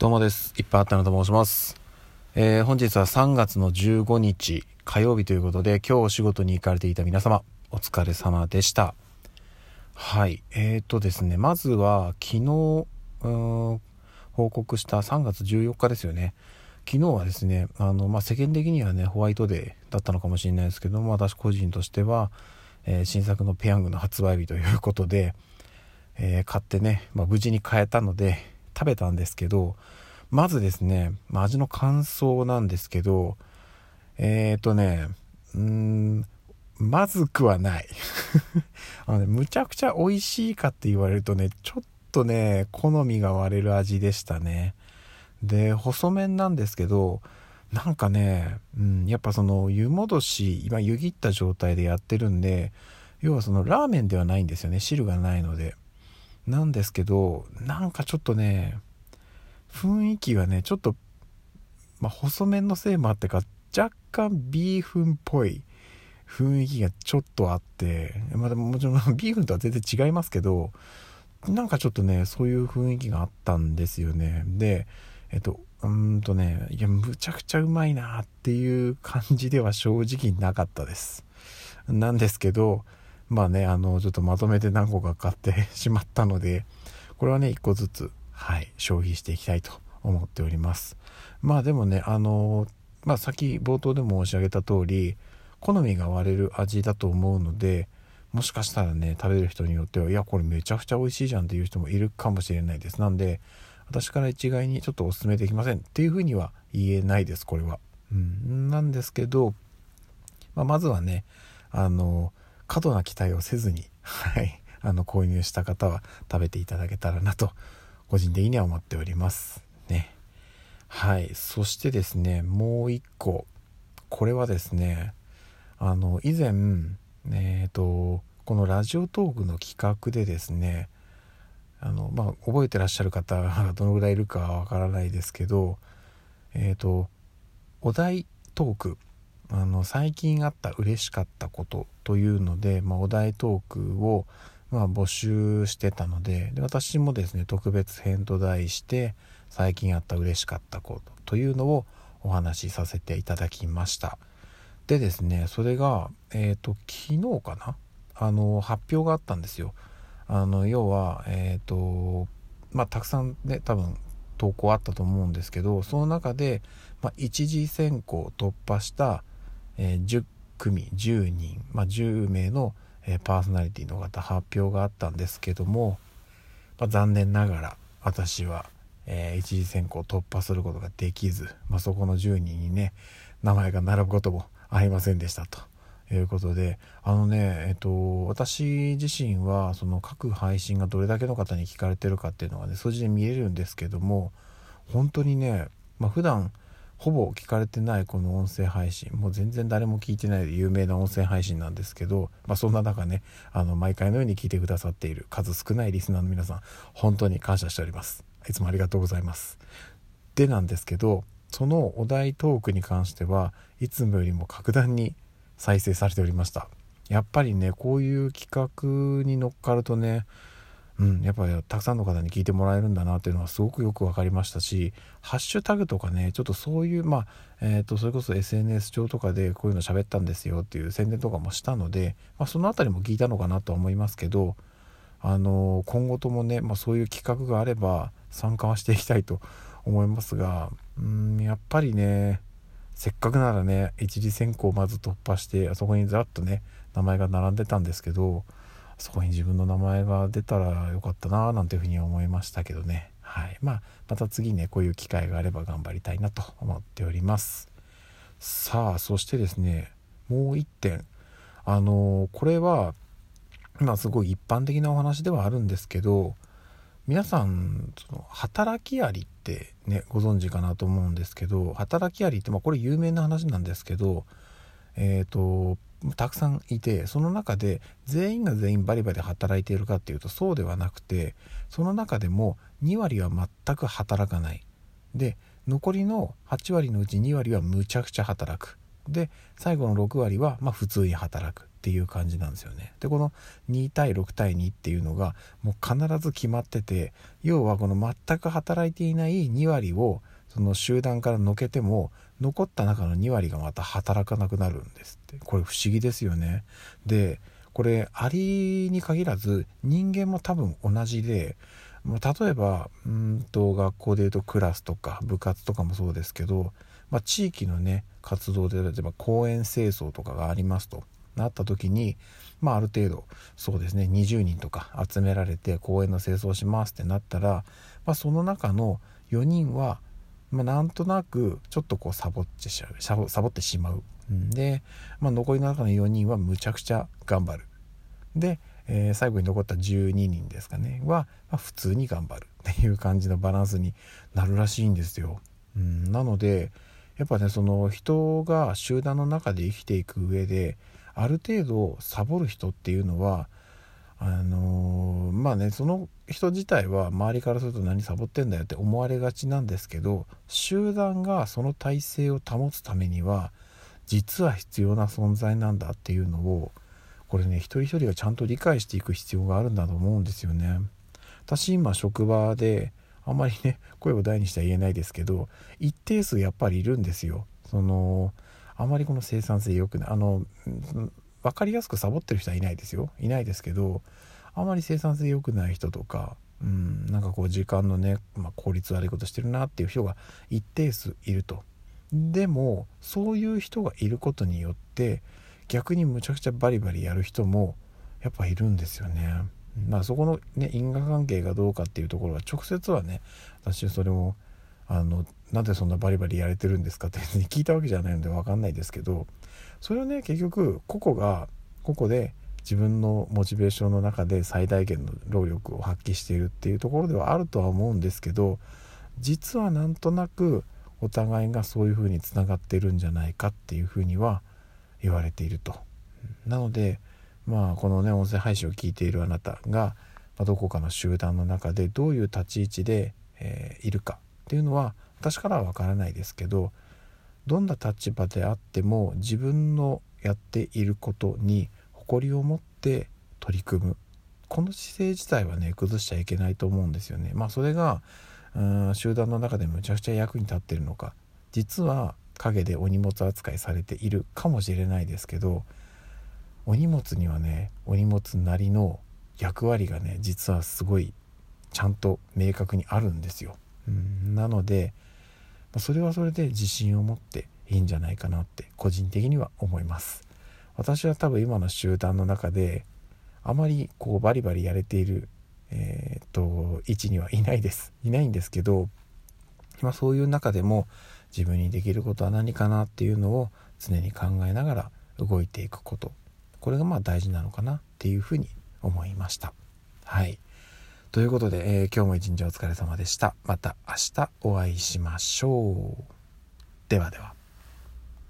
どうもです。いっぱいあったなと申します。えー、本日は3月の15日火曜日ということで、今日お仕事に行かれていた皆様、お疲れ様でした。はい。えーとですね、まずは昨日、報告した3月14日ですよね。昨日はですね、あの、まあ、世間的にはね、ホワイトデーだったのかもしれないですけども、私個人としては、えー、新作のペヤングの発売日ということで、えー、買ってね、まあ、無事に買えたので、食べたんですけど、まずですね、まあ、味の感想なんですけど、えっ、ー、とね、うーん、まずくはない あのね。むちゃくちゃ美味しいかって言われるとね、ちょっとね、好みが割れる味でしたね。で、細麺なんですけど、なんかね、うん、やっぱその湯戻し、今湯切った状態でやってるんで、要はそのラーメンではないんですよね。汁がないので。なんですけどなんかちょっとね雰囲気がねちょっと、まあ、細麺のせいもあってか若干ビーフンっぽい雰囲気がちょっとあって、まあ、でももちろん ビーフンとは全然違いますけどなんかちょっとねそういう雰囲気があったんですよね。でえっとうんとねいやむちゃくちゃうまいなっていう感じでは正直なかったです。なんですけどまあね、あの、ちょっとまとめて何個か買って しまったので、これはね、1個ずつ、はい、消費していきたいと思っております。まあでもね、あの、まあ先冒頭でも申し上げた通り、好みが割れる味だと思うので、もしかしたらね、食べる人によっては、いや、これめちゃくちゃ美味しいじゃんっていう人もいるかもしれないです。なんで、私から一概にちょっとお勧めできませんっていうふうには言えないです、これは。うん。なんですけど、まあ、まずはね、あの、過度な期待をせずに、はい、あの、購入した方は食べていただけたらなと、個人的には思っております。ね。はい。そしてですね、もう一個。これはですね、あの、以前、えっ、ー、と、このラジオトークの企画でですね、あの、まあ、覚えてらっしゃる方がどのぐらいいるかわからないですけど、えっ、ー、と、お題トークあの最近あった嬉しかったことというので、まあ、お題トークを、まあ、募集してたのでで私もですね特別編と題して最近あった嬉しかったことというのをお話しさせていただきました。でですねそれがえっ、ー、と昨日かな？あの発表があったんですよ。あの要はえっ、ー、とまあたくさんね多分投稿あったと思うんですけどその中で、まあ、一次選考を突破したえー、10組10人、まあ、10名の、えー、パーソナリティの方発表があったんですけども、まあ、残念ながら私は、えー、一次選考を突破することができず、まあ、そこの10人にね名前が並ぶこともありませんでしたと。いうことであのねえっと私自身はその各配信がどれだけの方に聞かれてるかっていうのがね数字で見えるんですけども本当にねまあ普段ほぼ聞かれてないこの音声配信。もう全然誰も聞いてない有名な音声配信なんですけど、まあ、そんな中ねあの毎回のように聞いてくださっている数少ないリスナーの皆さん本当に感謝しております。いつもありがとうございます。でなんですけどそのお題トークに関してはいつもよりも格段に再生されておりました。やっぱりねこういう企画に乗っかるとねうん、やっぱりたくさんの方に聞いてもらえるんだなっていうのはすごくよく分かりましたしハッシュタグとかねちょっとそういうまあ、えー、とそれこそ SNS 上とかでこういうの喋ったんですよっていう宣伝とかもしたので、まあ、その辺りも聞いたのかなとは思いますけどあの今後ともね、まあ、そういう企画があれば参加はしていきたいと思いますがうんやっぱりねせっかくならね一次選考をまず突破してあそこにざっとね名前が並んでたんですけどそこに自分の名前が出たらよかったななんていうふうに思いましたけどね。はい。まあ、また次ね、こういう機会があれば頑張りたいなと思っております。さあ、そしてですね、もう一点。あのこれは、まあすごい一般的なお話ではあるんですけど、皆さん、その働きアリってね、ご存知かなと思うんですけど、働きアリって、まあこれ有名な話なんですけど、えっ、ー、と、たくさんいてその中で全員が全員バリバリ働いているかっていうとそうではなくてその中でも2割は全く働かないで残りの8割のうち2割はむちゃくちゃ働くで最後の6割はま普通に働くっていう感じなんですよね。でこの2対6対2っていうのがもう必ず決まってて要はこの全く働いていない2割をその集団からのけても残った中の2割がまた働かなくなるんですってこれ不思議ですよね。でこれアリに限らず人間も多分同じで例えばうんと学校でいうとクラスとか部活とかもそうですけど、まあ、地域のね活動で例えば公園清掃とかがありますとなった時に、まあ、ある程度そうですね20人とか集められて公園の清掃しますってなったら、まあ、その中の4人は、まあ、なんとなくちょっとこうサボってしまうサボってしまうん。で、まあ、残りの中の4人はむちゃくちゃ頑張る。でえー、最後に残った12人ですかねは、まあ、普通に頑張るっていう感じのバランスになるらしいんですよ。うん、なのでやっぱねその人が集団の中で生きていく上である程度サボる人っていうのはあのー、まあねその人自体は周りからすると何サボってんだよって思われがちなんですけど集団がその体制を保つためには実は必要な存在なんだっていうのをこれね一人一人がちゃんと理解していく必要があるんだと思うんですよね。私今職場であんまりね声を大にしては言えないですけど一定数やっぱりいるんですよ。そのあまりこの生産性良くないあの分かりやすくサボってる人はいないですよいないですけどあまり生産性良くない人とかうんなんかこう時間のね、まあ、効率悪いことしてるなっていう人が一定数いると。でもそういう人がいることによって逆にむちゃくちゃバリバリやる人もやっぱいるんですよね。まあそこのね因果関係がどうかっていうところは直接はね私それもあのなんでそんなバリバリやれてるんですかって別に 聞いたわけじゃないので分かんないですけどそれはね結局個々が個々で自分のモチベーションの中で最大限の労力を発揮しているっていうところではあるとは思うんですけど実はなんとなくお互いがそういうふうにつながってるんじゃないかっていうふうには言われていると。なのでまあこのね音声配信を聞いているあなたが、どこかの集団の中でどういう立ち位置で、えー、いるかっていうのは私からは分からないですけどどんな立場であっても自分のやっていることに誇りを持って取り組むこの姿勢自体はね崩しちゃいけないと思うんですよね。まあそれがうん集団の中でむちゃくちゃ役に立ってるのか実は陰でお荷物扱いされているかもしれないですけどお荷物にはねお荷物なりの役割がね実はすごいちゃんと明確にあるんですよ。うん、なのでそれはそれで自信を持っていいんじゃないかなって個人的には思います。私は多分今の集団の中であまりこうバリバリやれている、えー、っと位置にはいないです。いないんですけど今そういう中でも自分にできることは何かなっていうのを常に考えながら動いていくこと。これがまあ大事なのかなっていうふうに思いました。はい。ということで、えー、今日も一日お疲れ様でした。また明日お会いしましょう。ではでは。